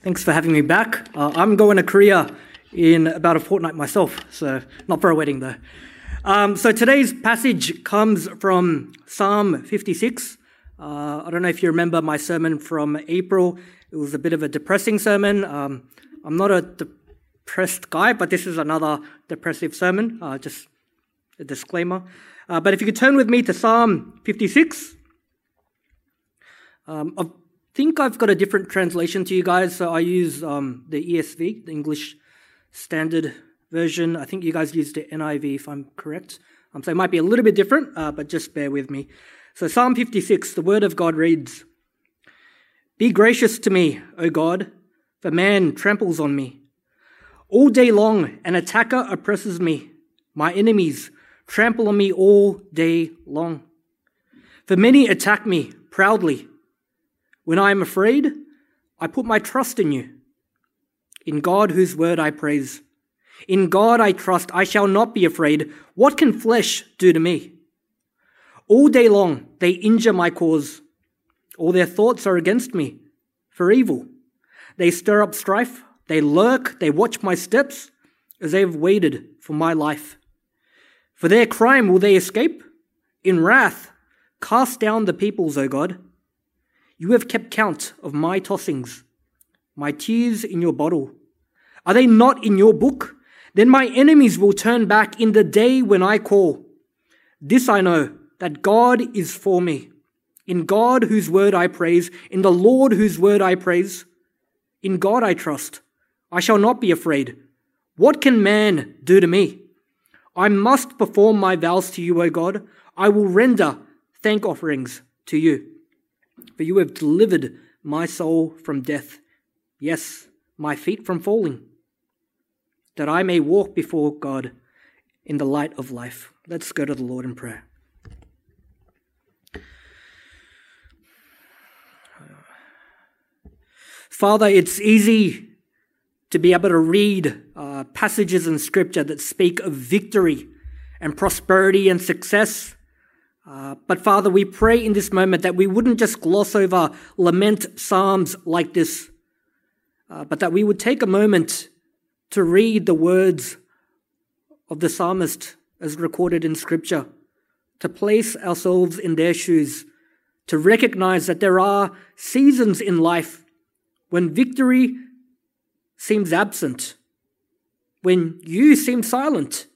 Thanks for having me back. Uh, I'm going to Korea in about a fortnight myself, so not for a wedding though. Um, so today's passage comes from Psalm 56. Uh, I don't know if you remember my sermon from April. It was a bit of a depressing sermon. Um, I'm not a depressed guy, but this is another depressive sermon. Uh, just a disclaimer. Uh, but if you could turn with me to Psalm 56. Um, I think I've got a different translation to you guys, so I use um, the ESV, the English Standard Version. I think you guys use the NIV, if I'm correct. Um, so it might be a little bit different, uh, but just bear with me. So Psalm 56, the Word of God reads, Be gracious to me, O God, for man tramples on me. All day long, an attacker oppresses me. My enemies trample on me all day long. For many attack me proudly. When I am afraid, I put my trust in you. In God, whose word I praise. In God I trust, I shall not be afraid. What can flesh do to me? All day long they injure my cause. All their thoughts are against me for evil. They stir up strife, they lurk, they watch my steps as they have waited for my life. For their crime will they escape? In wrath, cast down the peoples, O God. You have kept count of my tossings, my tears in your bottle. Are they not in your book? Then my enemies will turn back in the day when I call. This I know, that God is for me. In God whose word I praise, in the Lord whose word I praise, in God I trust. I shall not be afraid. What can man do to me? I must perform my vows to you, O God. I will render thank offerings to you for you have delivered my soul from death, yes, my feet from falling, that I may walk before God in the light of life. Let's go to the Lord in prayer. Father, it's easy to be able to read uh, passages in Scripture that speak of victory and prosperity and success. Uh, but Father, we pray in this moment that we wouldn't just gloss over lament psalms like this, uh, but that we would take a moment to read the words of the psalmist as recorded in Scripture, to place ourselves in their shoes, to recognize that there are seasons in life when victory seems absent, when you seem silent,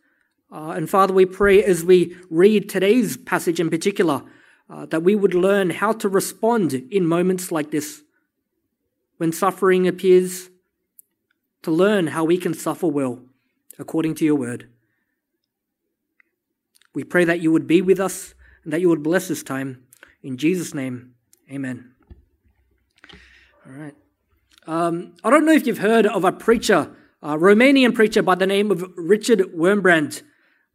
uh, and Father, we pray as we read today's passage in particular uh, that we would learn how to respond in moments like this. When suffering appears, to learn how we can suffer well according to your word. We pray that you would be with us and that you would bless this time. In Jesus' name, amen. All right. Um, I don't know if you've heard of a preacher, a Romanian preacher by the name of Richard Wurmbrand.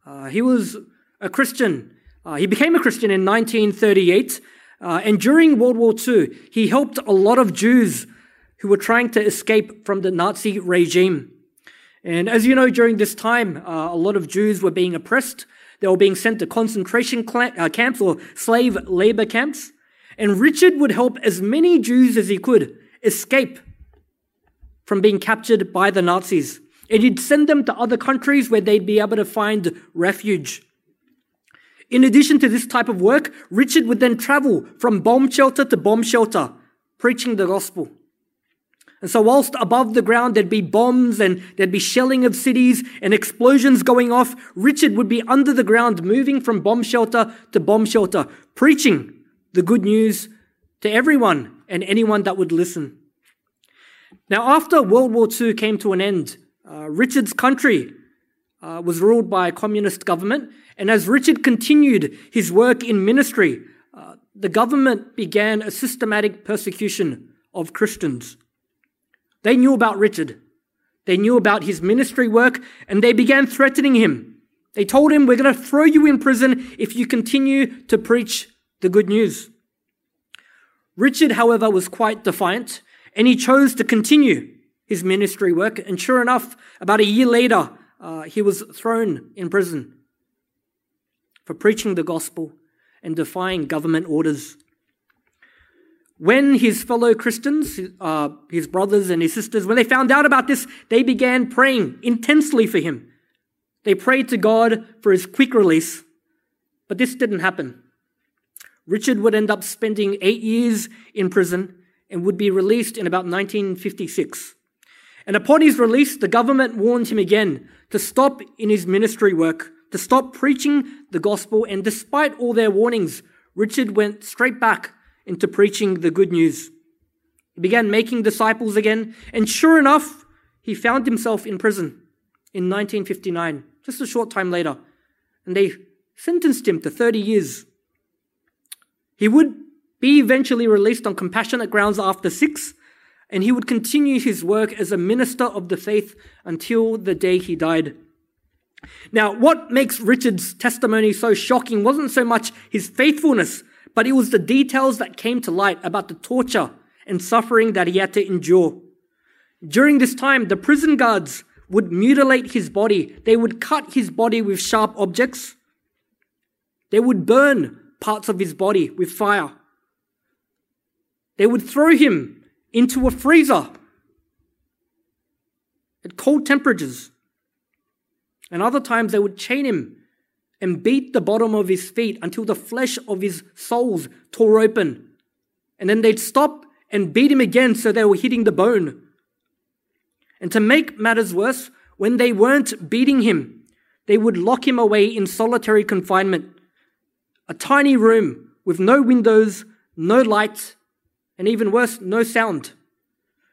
Uh, he was a Christian. Uh, he became a Christian in 1938, uh, and during World War II, he helped a lot of Jews who were trying to escape from the Nazi regime. And as you know, during this time, uh, a lot of Jews were being oppressed. They were being sent to concentration uh, camps or slave labor camps. And Richard would help as many Jews as he could escape from being captured by the Nazis and he'd send them to other countries where they'd be able to find refuge. In addition to this type of work, Richard would then travel from bomb shelter to bomb shelter, preaching the gospel. And so, whilst above the ground there'd be bombs and there'd be shelling of cities and explosions going off, Richard would be under the ground, moving from bomb shelter to bomb shelter, preaching the good news to everyone and anyone that would listen. Now, after World War II came to an end, uh, Richard's country uh, was ruled by a communist government, and as Richard continued his work in ministry, uh, the government began a systematic persecution of Christians. They knew about Richard. They knew about his ministry work, and they began threatening him. They told him, We're going to throw you in prison if you continue to preach the good news. Richard, however, was quite defiant, and he chose to continue his ministry work. And sure enough, about a year later, uh, he was thrown in prison for preaching the gospel and defying government orders. When his fellow Christians, uh, his brothers and his sisters, when they found out about this, they began praying intensely for him. They prayed to God for his quick release, but this didn't happen. Richard would end up spending eight years in prison and would be released in about 1956. And upon his release, the government warned him again to stop in his ministry work, to stop preaching the gospel. And despite all their warnings, Richard went straight back into preaching the good news. He began making disciples again, and sure enough, he found himself in prison in 1959, just a short time later. And they sentenced him to 30 years. He would be eventually released on compassionate grounds after six, and he would continue his work as a minister of the faith until the day he died. Now, what makes Richard's testimony so shocking wasn't so much his faithfulness, but it was the details that came to light about the torture and suffering that he had to endure. During this time, the prison guards would mutilate his body. They would cut his body with sharp objects. They would burn parts of his body with fire. They would throw him into a freezer at cold temperatures. And other times they would chain him and beat the bottom of his feet until the flesh of his soles tore open. And then they'd stop and beat him again so they were hitting the bone. And to make matters worse, when they weren't beating him, they would lock him away in solitary confinement. A tiny room with no windows, no light, and even worse, no sound.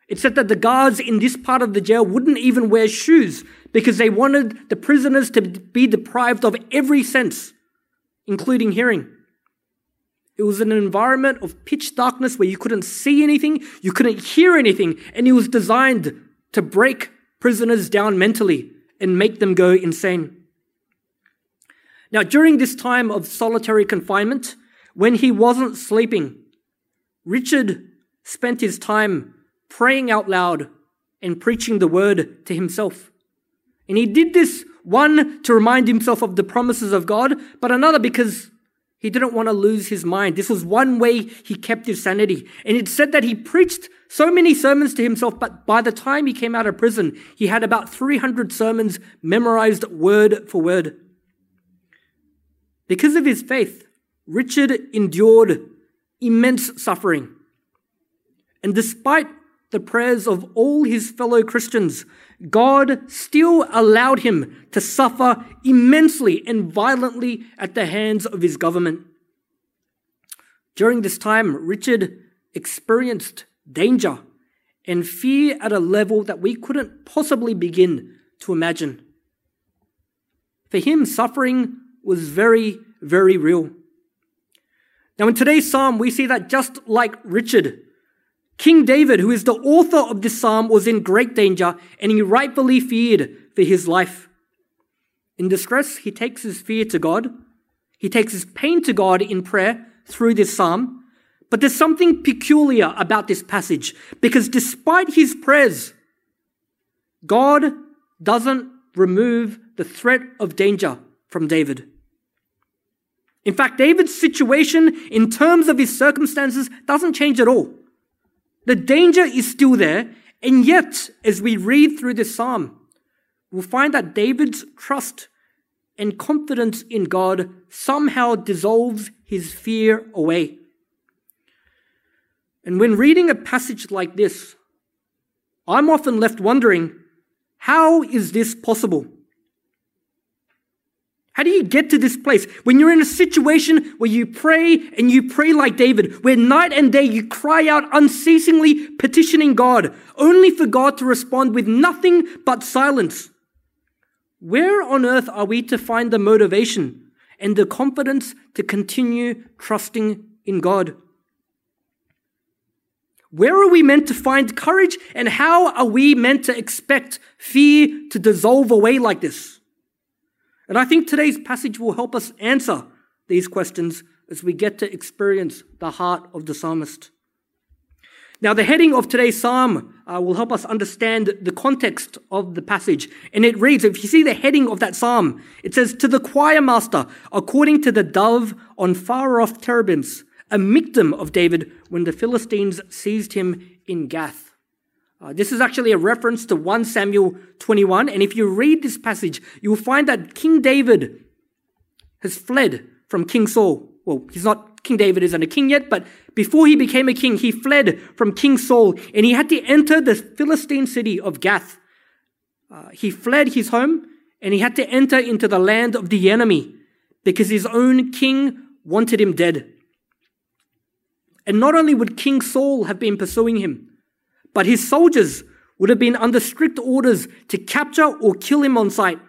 It said that the guards in this part of the jail wouldn't even wear shoes because they wanted the prisoners to be deprived of every sense, including hearing. It was an environment of pitch darkness where you couldn't see anything, you couldn't hear anything, and it was designed to break prisoners down mentally and make them go insane. Now, during this time of solitary confinement, when he wasn't sleeping, Richard spent his time praying out loud and preaching the word to himself. And he did this, one, to remind himself of the promises of God, but another because he didn't want to lose his mind. This was one way he kept his sanity. And it said that he preached so many sermons to himself, but by the time he came out of prison, he had about 300 sermons memorized word for word. Because of his faith, Richard endured immense suffering. And despite the prayers of all his fellow Christians, God still allowed him to suffer immensely and violently at the hands of his government. During this time, Richard experienced danger and fear at a level that we couldn't possibly begin to imagine. For him, suffering was very, very real. Now, in today's psalm, we see that just like Richard, King David, who is the author of this psalm, was in great danger and he rightfully feared for his life. In distress, he takes his fear to God. He takes his pain to God in prayer through this psalm. But there's something peculiar about this passage because despite his prayers, God doesn't remove the threat of danger from David. In fact, David's situation in terms of his circumstances doesn't change at all. The danger is still there, and yet, as we read through this psalm, we'll find that David's trust and confidence in God somehow dissolves his fear away. And when reading a passage like this, I'm often left wondering how is this possible? How do you get to this place? When you're in a situation where you pray and you pray like David, where night and day you cry out unceasingly petitioning God, only for God to respond with nothing but silence. Where on earth are we to find the motivation and the confidence to continue trusting in God? Where are we meant to find courage and how are we meant to expect fear to dissolve away like this? And I think today's passage will help us answer these questions as we get to experience the heart of the psalmist. Now, the heading of today's psalm uh, will help us understand the context of the passage. And it reads if you see the heading of that psalm, it says, To the choir master, according to the dove on far off terebinths, a Miktam of David when the Philistines seized him in Gath. Uh, this is actually a reference to 1 Samuel 21. And if you read this passage, you will find that King David has fled from King Saul. Well, he's not, King David isn't a king yet, but before he became a king, he fled from King Saul and he had to enter the Philistine city of Gath. Uh, he fled his home and he had to enter into the land of the enemy because his own king wanted him dead. And not only would King Saul have been pursuing him, but his soldiers would have been under strict orders to capture or kill him on sight.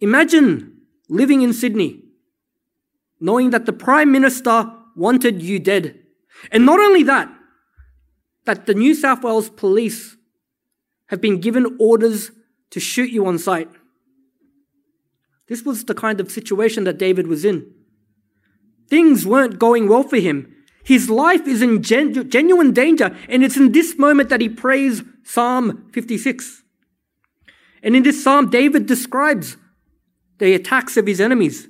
Imagine living in Sydney, knowing that the Prime Minister wanted you dead. And not only that, that the New South Wales police have been given orders to shoot you on sight. This was the kind of situation that David was in. Things weren't going well for him. His life is in gen- genuine danger, and it's in this moment that he prays Psalm 56. And in this psalm, David describes the attacks of his enemies.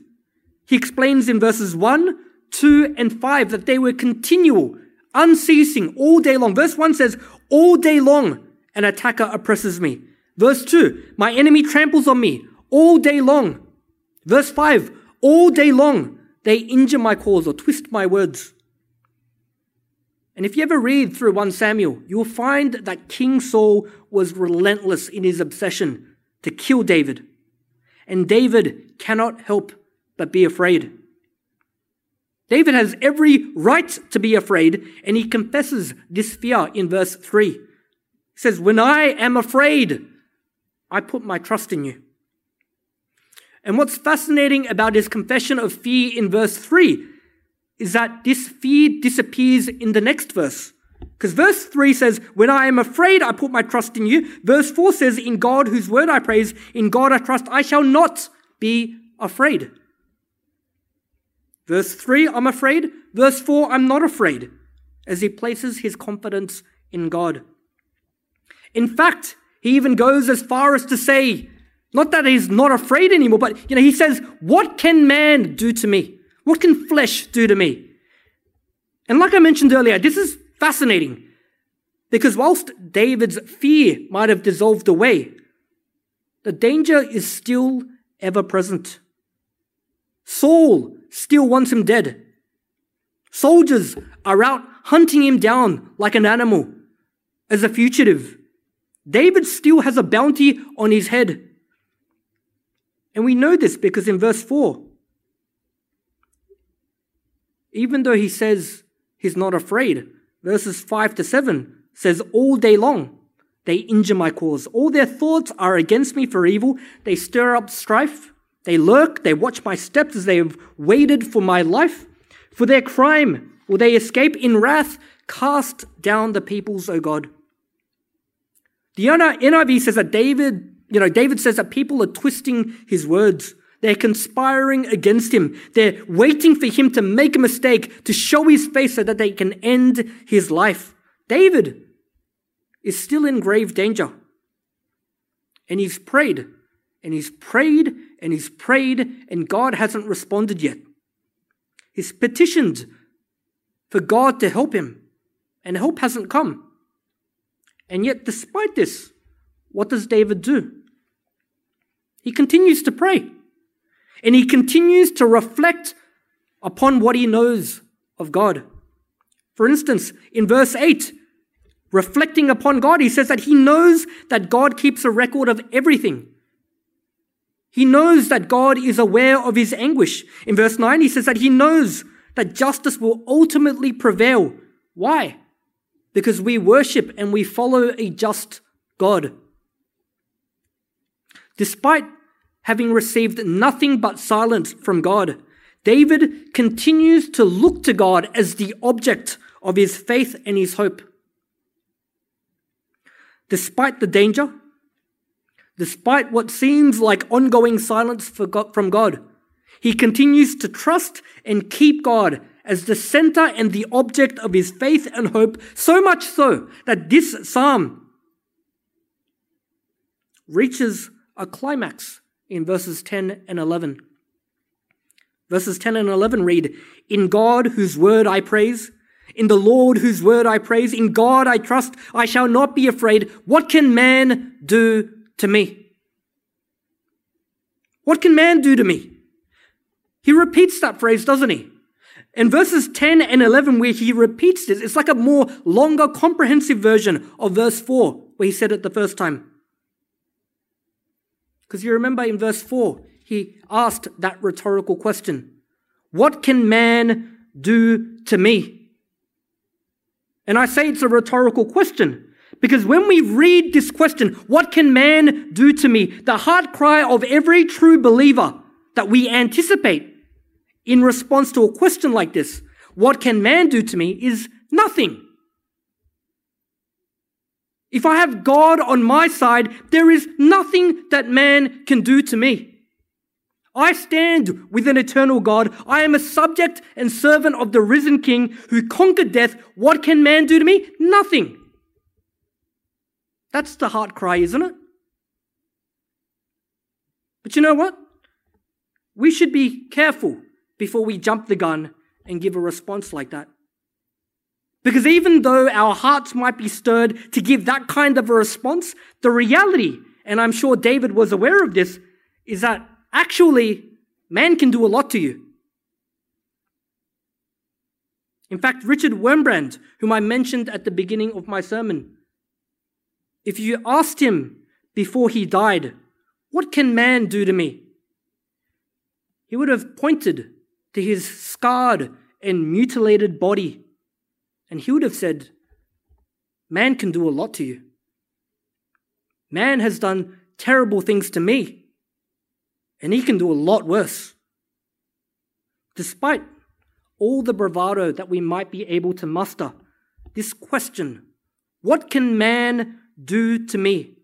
He explains in verses 1, 2, and 5 that they were continual, unceasing, all day long. Verse 1 says, All day long an attacker oppresses me. Verse 2, my enemy tramples on me all day long. Verse 5, all day long they injure my cause or twist my words. And if you ever read through 1 Samuel, you will find that King Saul was relentless in his obsession to kill David. And David cannot help but be afraid. David has every right to be afraid, and he confesses this fear in verse 3. He says, When I am afraid, I put my trust in you. And what's fascinating about his confession of fear in verse 3 is that this fear disappears in the next verse. Because verse 3 says, When I am afraid, I put my trust in you. Verse 4 says, In God whose word I praise, in God I trust, I shall not be afraid. Verse 3, I'm afraid. Verse 4, I'm not afraid, as he places his confidence in God. In fact, he even goes as far as to say, not that he's not afraid anymore, but you know, he says, What can man do to me? What can flesh do to me? And like I mentioned earlier, this is fascinating because whilst David's fear might have dissolved away, the danger is still ever present. Saul still wants him dead. Soldiers are out hunting him down like an animal as a fugitive. David still has a bounty on his head. And we know this because in verse 4, even though he says he's not afraid. Verses 5 to 7 says, All day long they injure my cause. All their thoughts are against me for evil. They stir up strife. They lurk. They watch my steps as they have waited for my life. For their crime will they escape in wrath. Cast down the peoples, O God. The NIV says that David, you know, David says that people are twisting his words. They're conspiring against him. They're waiting for him to make a mistake, to show his face so that they can end his life. David is still in grave danger. And he's prayed, and he's prayed, and he's prayed, and God hasn't responded yet. He's petitioned for God to help him, and help hasn't come. And yet, despite this, what does David do? He continues to pray. And he continues to reflect upon what he knows of God. For instance, in verse 8, reflecting upon God, he says that he knows that God keeps a record of everything. He knows that God is aware of his anguish. In verse 9, he says that he knows that justice will ultimately prevail. Why? Because we worship and we follow a just God. Despite having received nothing but silence from God, David continues to look to God as the object of his faith and his hope. Despite the danger, despite what seems like ongoing silence from God, he continues to trust and keep God as the center and the object of his faith and hope, so much so that this psalm reaches a climax in verses 10 and 11. Verses 10 and 11 read, In God whose word I praise, in the Lord whose word I praise, in God I trust, I shall not be afraid. What can man do to me? What can man do to me? He repeats that phrase, doesn't he? In verses 10 and 11, where he repeats this, it's like a more longer, comprehensive version of verse 4, where he said it the first time. Because you remember in verse 4, he asked that rhetorical question What can man do to me? And I say it's a rhetorical question because when we read this question, what can man do to me? The heart cry of every true believer that we anticipate in response to a question like this, what can man do to me, is nothing. If I have God on my side, there is nothing that man can do to me. I stand with an eternal God. I am a subject and servant of the risen King who conquered death. What can man do to me? Nothing. That's the heart cry, isn't it? But you know what? We should be careful before we jump the gun and give a response like that. Because even though our hearts might be stirred to give that kind of a response, the reality, and I'm sure David was aware of this, is that actually man can do a lot to you. In fact, Richard Wurmbrand, whom I mentioned at the beginning of my sermon, if you asked him before he died, What can man do to me? He would have pointed to his scarred and mutilated body, and he would have said, Man can do a lot to you. Man has done terrible things to me, and he can do a lot worse. Despite all the bravado that we might be able to muster, this question, what can man do to me?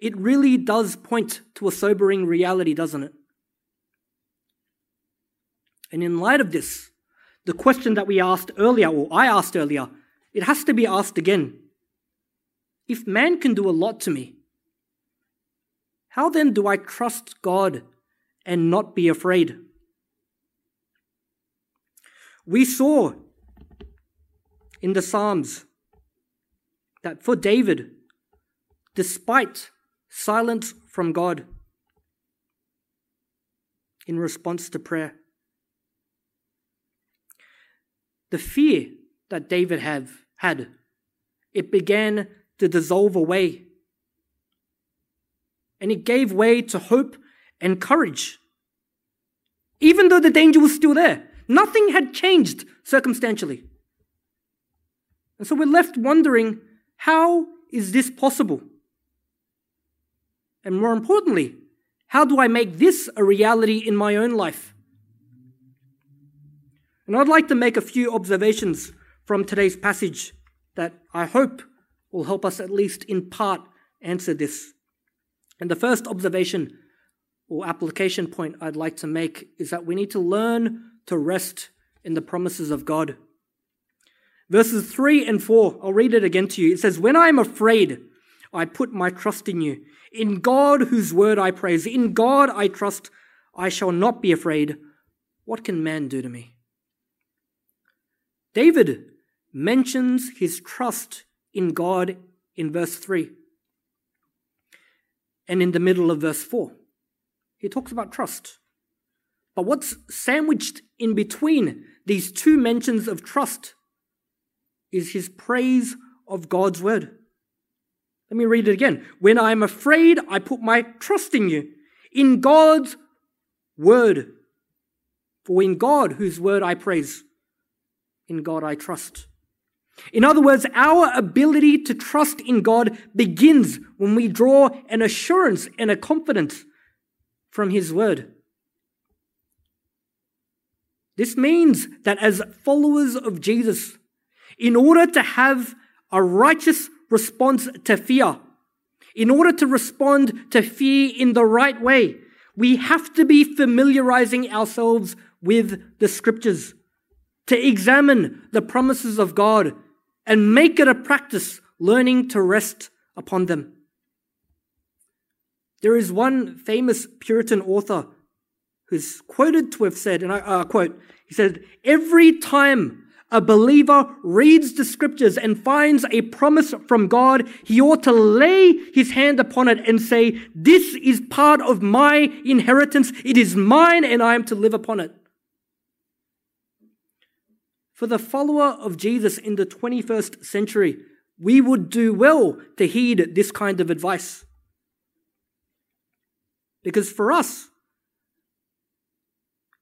It really does point to a sobering reality, doesn't it? And in light of this, the question that we asked earlier, or I asked earlier, it has to be asked again. If man can do a lot to me, how then do I trust God and not be afraid? We saw in the Psalms that for David, despite silence from God in response to prayer, the fear that David have, had, it began to dissolve away. And it gave way to hope and courage. Even though the danger was still there, nothing had changed circumstantially. And so we're left wondering how is this possible? And more importantly, how do I make this a reality in my own life? And I'd like to make a few observations from today's passage that I hope will help us at least in part answer this. And the first observation or application point I'd like to make is that we need to learn to rest in the promises of God. Verses 3 and 4, I'll read it again to you. It says, When I am afraid, I put my trust in you. In God, whose word I praise, in God I trust, I shall not be afraid. What can man do to me? David mentions his trust in God in verse 3. And in the middle of verse 4, he talks about trust. But what's sandwiched in between these two mentions of trust is his praise of God's word. Let me read it again. When I am afraid, I put my trust in you, in God's word. For in God, whose word I praise, in God I trust. In other words, our ability to trust in God begins when we draw an assurance and a confidence from His Word. This means that as followers of Jesus, in order to have a righteous response to fear, in order to respond to fear in the right way, we have to be familiarizing ourselves with the scriptures to examine the promises of God and make it a practice learning to rest upon them. There is one famous Puritan author who's quoted to have said, and I uh, quote, he said, Every time a believer reads the scriptures and finds a promise from God, he ought to lay his hand upon it and say, This is part of my inheritance. It is mine, and I am to live upon it. For the follower of Jesus in the 21st century, we would do well to heed this kind of advice. Because for us,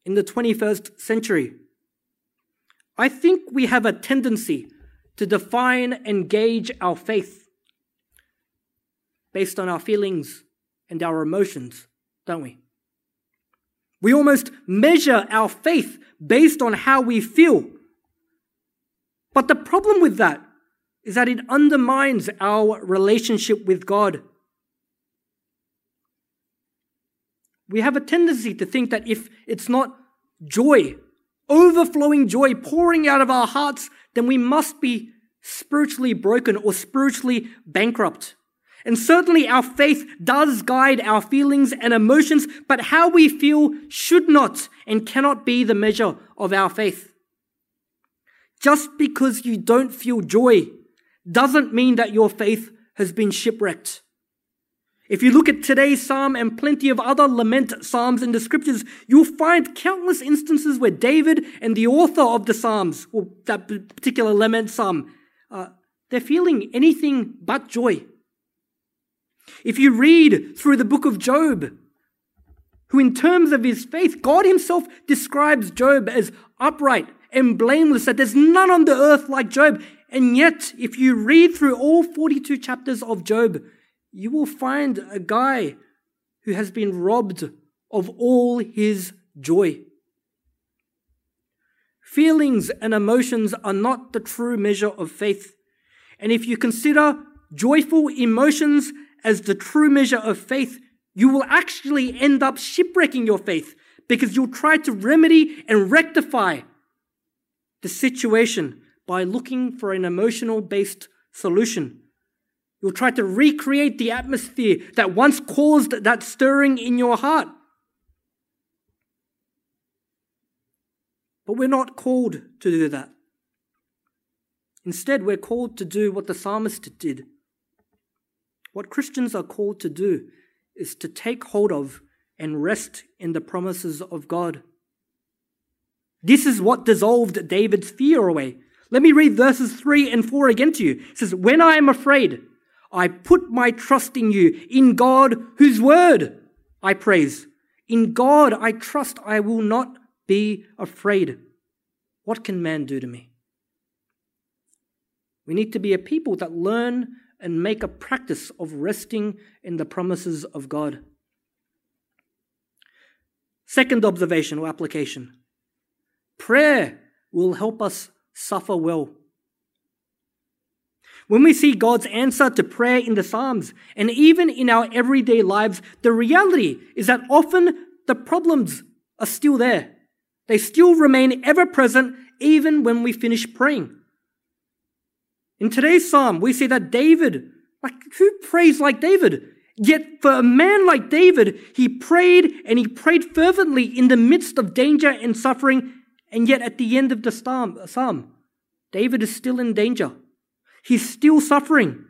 in the 21st century, I think we have a tendency to define and gauge our faith based on our feelings and our emotions, don't we? We almost measure our faith based on how we feel. But the problem with that is that it undermines our relationship with God. We have a tendency to think that if it's not joy overflowing joy pouring out of our hearts, then we must be spiritually broken or spiritually bankrupt. And certainly our faith does guide our feelings and emotions, but how we feel should not and cannot be the measure of our faith. Just because you don't feel joy doesn't mean that your faith has been shipwrecked. If you look at today's psalm and plenty of other lament psalms in the scriptures, you'll find countless instances where David and the author of the psalms, or that particular lament psalm, uh, they're feeling anything but joy. If you read through the book of Job, who in terms of his faith, God himself describes Job as upright and blameless, that there's none on the earth like Job. And yet, if you read through all 42 chapters of Job, you will find a guy who has been robbed of all his joy. Feelings and emotions are not the true measure of faith. And if you consider joyful emotions as the true measure of faith, you will actually end up shipwrecking your faith because you'll try to remedy and rectify the situation by looking for an emotional based solution. You'll try to recreate the atmosphere that once caused that stirring in your heart. But we're not called to do that. Instead, we're called to do what the psalmist did. What Christians are called to do is to take hold of and rest in the promises of God. This is what dissolved David's fear away. Let me read verses 3 and 4 again to you. It says, When I am afraid, I put my trust in you, in God, whose word I praise. In God I trust I will not be afraid. What can man do to me? We need to be a people that learn and make a practice of resting in the promises of God. Second observation or application prayer will help us suffer well. When we see God's answer to prayer in the Psalms and even in our everyday lives, the reality is that often the problems are still there. They still remain ever present even when we finish praying. In today's psalm, we see that David, like who prays like David? Yet for a man like David, he prayed and he prayed fervently in the midst of danger and suffering, and yet at the end of the psalm, David is still in danger. He's still suffering.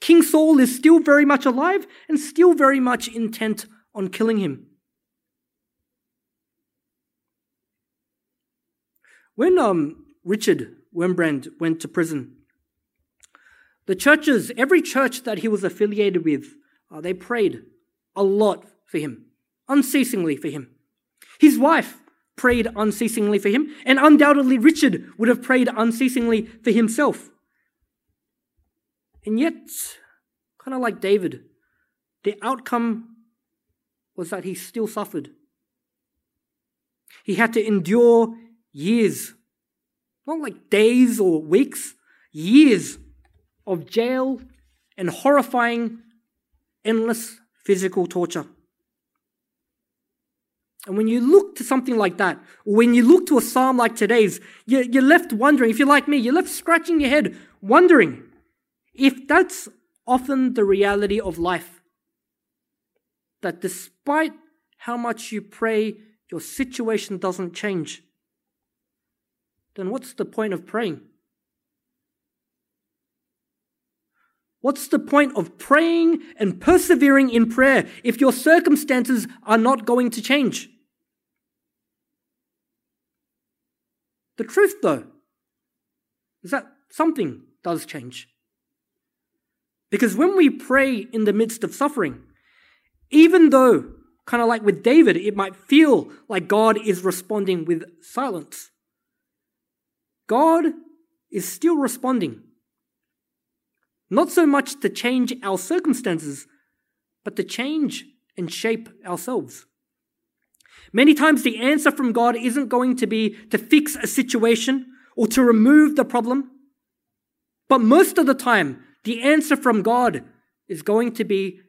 King Saul is still very much alive and still very much intent on killing him. When um, Richard Wurmbrand went to prison, the churches, every church that he was affiliated with, uh, they prayed a lot for him, unceasingly for him. His wife prayed unceasingly for him, and undoubtedly Richard would have prayed unceasingly for himself. And yet, kind of like David, the outcome was that he still suffered. He had to endure years, not like days or weeks, years of jail and horrifying, endless physical torture. And when you look to something like that, or when you look to a psalm like today's, you're left wondering, if you're like me, you're left scratching your head, wondering if that's often the reality of life, that despite how much you pray, your situation doesn't change, then what's the point of praying? What's the point of praying and persevering in prayer if your circumstances are not going to change? The truth, though, is that something does change. Because when we pray in the midst of suffering, even though, kind of like with David, it might feel like God is responding with silence, God is still responding. Not so much to change our circumstances, but to change and shape ourselves. Many times the answer from God isn't going to be to fix a situation or to remove the problem. But most of the time, the answer from God is going to be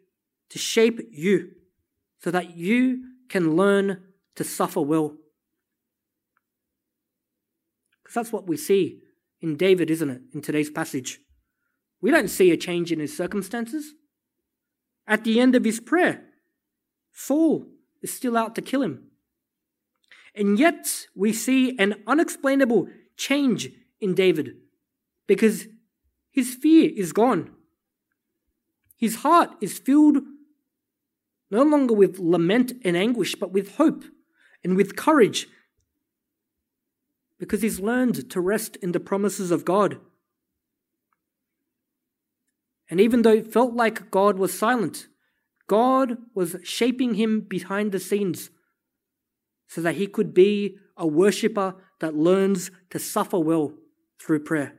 to shape you so that you can learn to suffer well. Because that's what we see in David, isn't it, in today's passage? We don't see a change in his circumstances. At the end of his prayer, Saul is still out to kill him. And yet, we see an unexplainable change in David because his fear is gone. His heart is filled no longer with lament and anguish, but with hope and with courage because he's learned to rest in the promises of God. And even though it felt like God was silent, God was shaping him behind the scenes so that he could be a worshiper that learns to suffer well through prayer.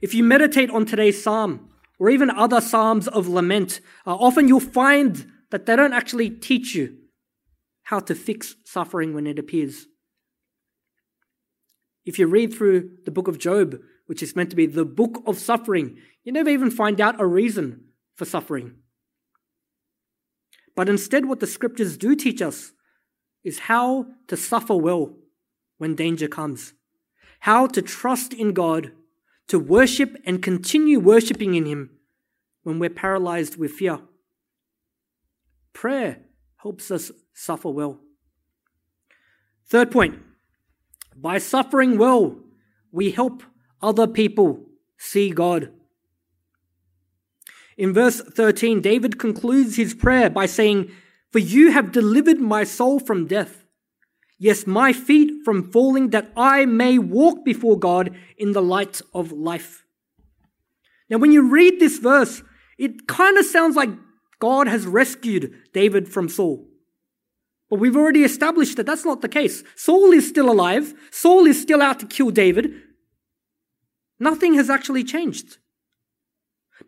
If you meditate on today's psalm, or even other psalms of lament, uh, often you'll find that they don't actually teach you how to fix suffering when it appears. If you read through the book of Job, which is meant to be the book of suffering, you never even find out a reason for suffering. But instead, what the scriptures do teach us is how to suffer well when danger comes, how to trust in God, to worship and continue worshiping in Him when we're paralyzed with fear. Prayer helps us suffer well. Third point by suffering well, we help other people see God. In verse 13, David concludes his prayer by saying, For you have delivered my soul from death, yes, my feet from falling, that I may walk before God in the light of life. Now, when you read this verse, it kind of sounds like God has rescued David from Saul. But we've already established that that's not the case. Saul is still alive. Saul is still out to kill David. Nothing has actually changed.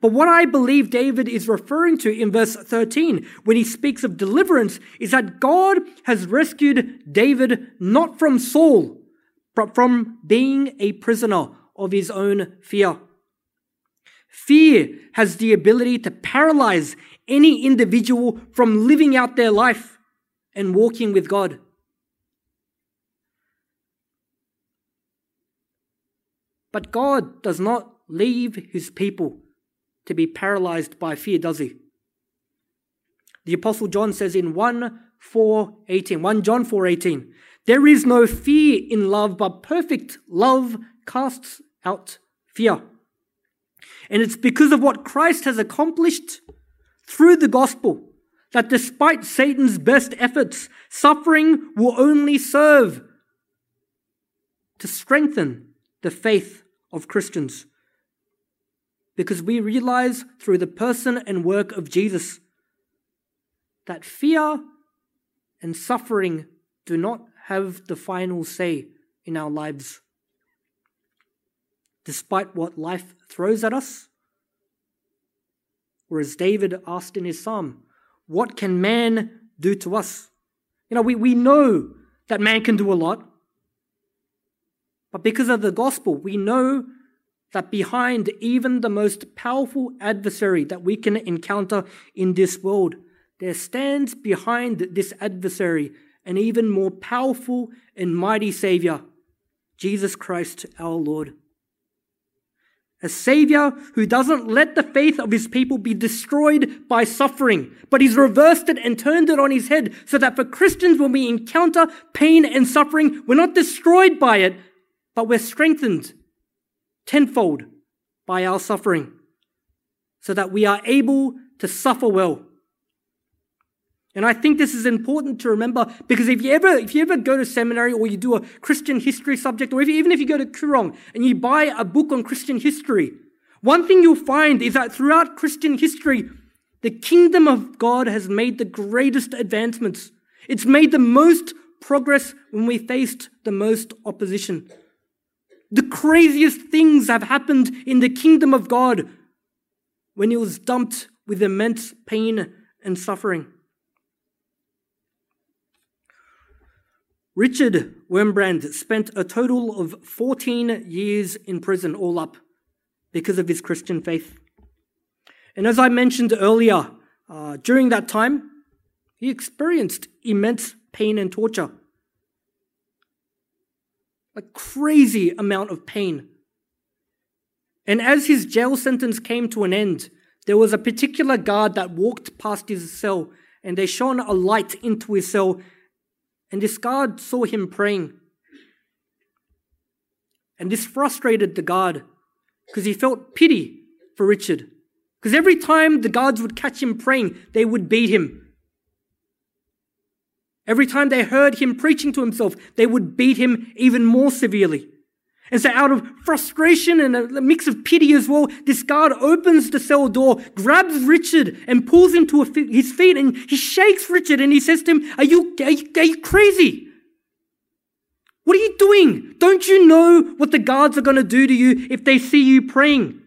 But what I believe David is referring to in verse 13 when he speaks of deliverance is that God has rescued David not from Saul, but from being a prisoner of his own fear. Fear has the ability to paralyze any individual from living out their life and walking with God. But God does not leave his people to be paralyzed by fear, does he? The apostle John says in 1 4 18, 1 John 4 18, there is no fear in love, but perfect love casts out fear. And it's because of what Christ has accomplished through the gospel that despite Satan's best efforts, suffering will only serve to strengthen the faith of Christians. Because we realize through the person and work of Jesus that fear and suffering do not have the final say in our lives. Despite what life throws at us, or as David asked in his psalm, what can man do to us? You know, we, we know that man can do a lot. But because of the gospel, we know that behind even the most powerful adversary that we can encounter in this world, there stands behind this adversary an even more powerful and mighty Savior, Jesus Christ our Lord. a savior who doesn't let the faith of his people be destroyed by suffering, but he's reversed it and turned it on his head so that for Christians, when we encounter pain and suffering, we're not destroyed by it, but we're strengthened tenfold by our suffering so that we are able to suffer well. And I think this is important to remember because if you ever, if you ever go to seminary or you do a Christian history subject, or if, even if you go to Koorong and you buy a book on Christian history, one thing you'll find is that throughout Christian history, the kingdom of God has made the greatest advancements. It's made the most progress when we faced the most opposition. The craziest things have happened in the kingdom of God when it was dumped with immense pain and suffering. Richard Wurmbrand spent a total of 14 years in prison, all up, because of his Christian faith. And as I mentioned earlier, uh, during that time, he experienced immense pain and torture. A crazy amount of pain. And as his jail sentence came to an end, there was a particular guard that walked past his cell and they shone a light into his cell and this guard saw him praying. And this frustrated the guard because he felt pity for Richard. Because every time the guards would catch him praying, they would beat him. Every time they heard him preaching to himself, they would beat him even more severely. And so, out of frustration and a mix of pity as well, this guard opens the cell door, grabs Richard, and pulls him to his feet. And he shakes Richard and he says to him, Are you, are you, are you crazy? What are you doing? Don't you know what the guards are going to do to you if they see you praying?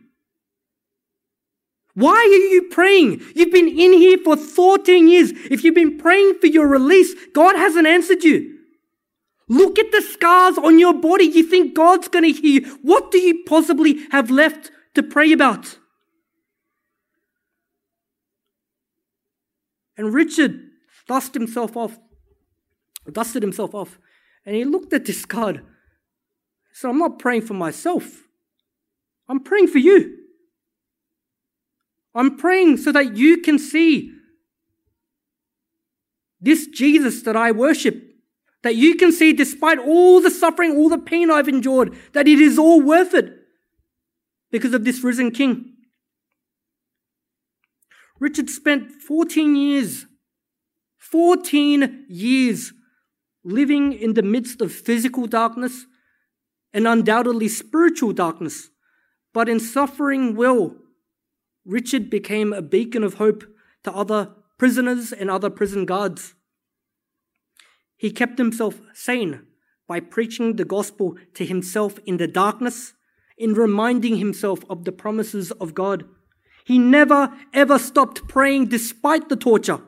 Why are you praying? You've been in here for 14 years. If you've been praying for your release, God hasn't answered you. Look at the scars on your body. You think God's going to hear you. What do you possibly have left to pray about? And Richard dusted himself off, dusted himself off, and he looked at this God. He said, I'm not praying for myself. I'm praying for you. I'm praying so that you can see this Jesus that I worship that you can see, despite all the suffering, all the pain I've endured, that it is all worth it because of this risen King. Richard spent 14 years, 14 years living in the midst of physical darkness and undoubtedly spiritual darkness. But in suffering well, Richard became a beacon of hope to other prisoners and other prison guards. He kept himself sane by preaching the gospel to himself in the darkness, in reminding himself of the promises of God. He never ever stopped praying despite the torture.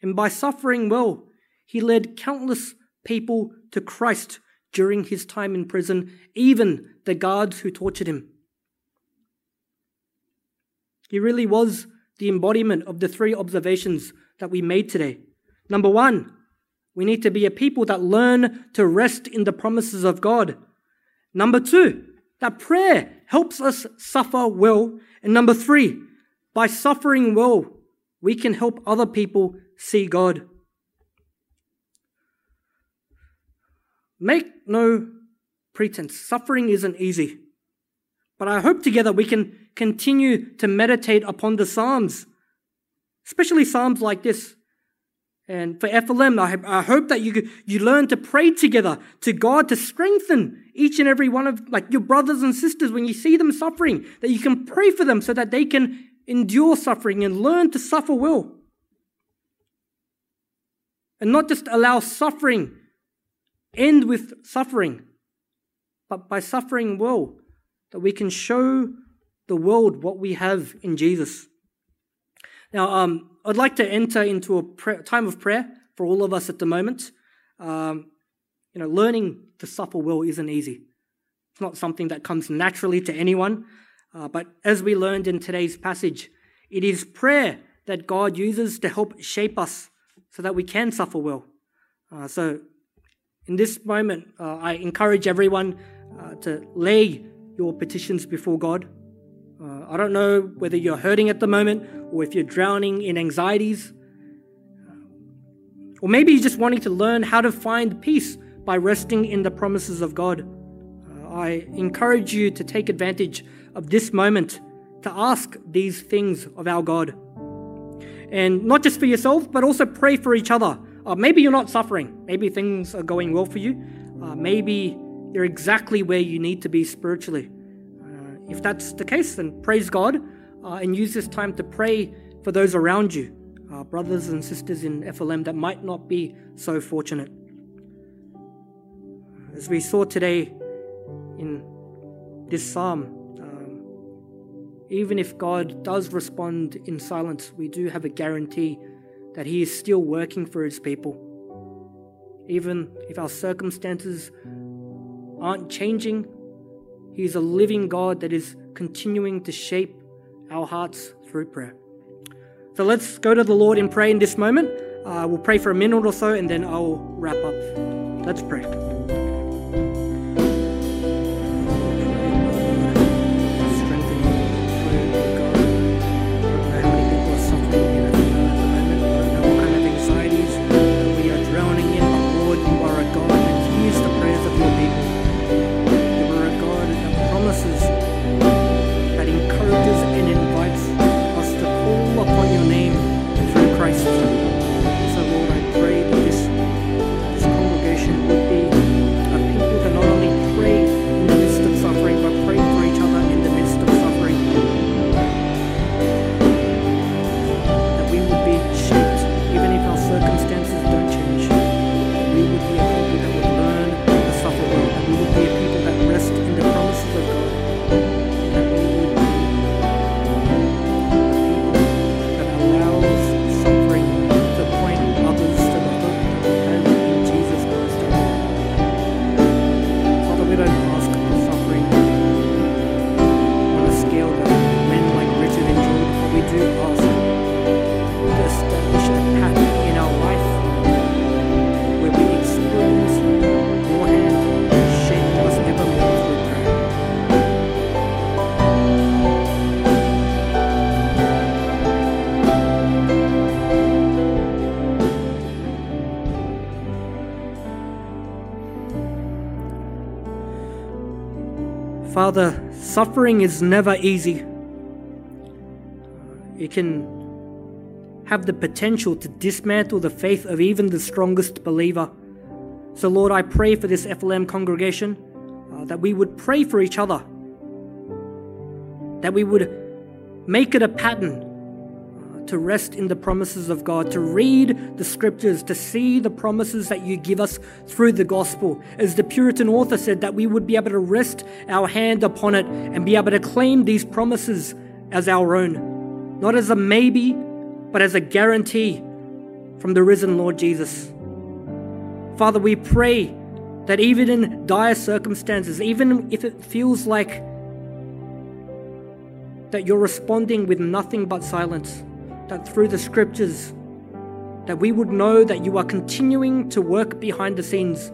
And by suffering well, he led countless people to Christ during his time in prison, even the guards who tortured him. He really was the embodiment of the three observations that we made today. Number one, we need to be a people that learn to rest in the promises of God. Number two, that prayer helps us suffer well. And number three, by suffering well, we can help other people see God. Make no pretense, suffering isn't easy. But I hope together we can continue to meditate upon the Psalms, especially Psalms like this. And for FLM, I, I hope that you, you learn to pray together to God to strengthen each and every one of like your brothers and sisters when you see them suffering, that you can pray for them so that they can endure suffering and learn to suffer well. And not just allow suffering end with suffering, but by suffering well, that we can show the world what we have in Jesus. Now, um, I'd like to enter into a time of prayer for all of us at the moment. Um, you know, learning to suffer well isn't easy. It's not something that comes naturally to anyone. Uh, but as we learned in today's passage, it is prayer that God uses to help shape us so that we can suffer well. Uh, so, in this moment, uh, I encourage everyone uh, to lay your petitions before God. Uh, I don't know whether you're hurting at the moment or if you're drowning in anxieties. Or maybe you're just wanting to learn how to find peace by resting in the promises of God. Uh, I encourage you to take advantage of this moment to ask these things of our God. And not just for yourself, but also pray for each other. Uh, maybe you're not suffering. Maybe things are going well for you. Uh, maybe you're exactly where you need to be spiritually. If that's the case, then praise God uh, and use this time to pray for those around you, uh, brothers and sisters in FLM that might not be so fortunate. As we saw today in this psalm, um, even if God does respond in silence, we do have a guarantee that He is still working for His people. Even if our circumstances aren't changing, He is a living God that is continuing to shape our hearts through prayer. So let's go to the Lord in prayer in this moment. Uh, we'll pray for a minute or so and then I'll wrap up. Let's pray. Father, suffering is never easy. It can have the potential to dismantle the faith of even the strongest believer. So, Lord, I pray for this FLM congregation uh, that we would pray for each other, that we would make it a pattern to rest in the promises of God, to read the scriptures, to see the promises that you give us through the gospel. As the Puritan author said, that we would be able to rest our hand upon it and be able to claim these promises as our own, not as a maybe, but as a guarantee from the risen Lord Jesus. Father, we pray that even in dire circumstances, even if it feels like that you're responding with nothing but silence, that through the scriptures that we would know that you are continuing to work behind the scenes,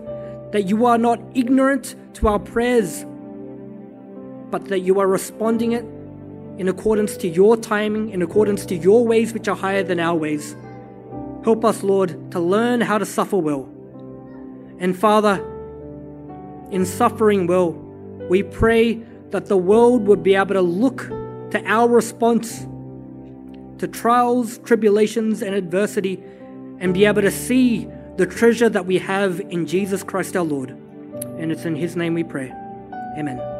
that you are not ignorant to our prayers, but that you are responding it in accordance to your timing, in accordance to your ways which are higher than our ways. Help us, Lord, to learn how to suffer well. And Father, in suffering well, we pray that the world would be able to look to our response to trials, tribulations, and adversity and be able to see the treasure that we have in Jesus Christ our Lord. And it's in His name we pray. Amen.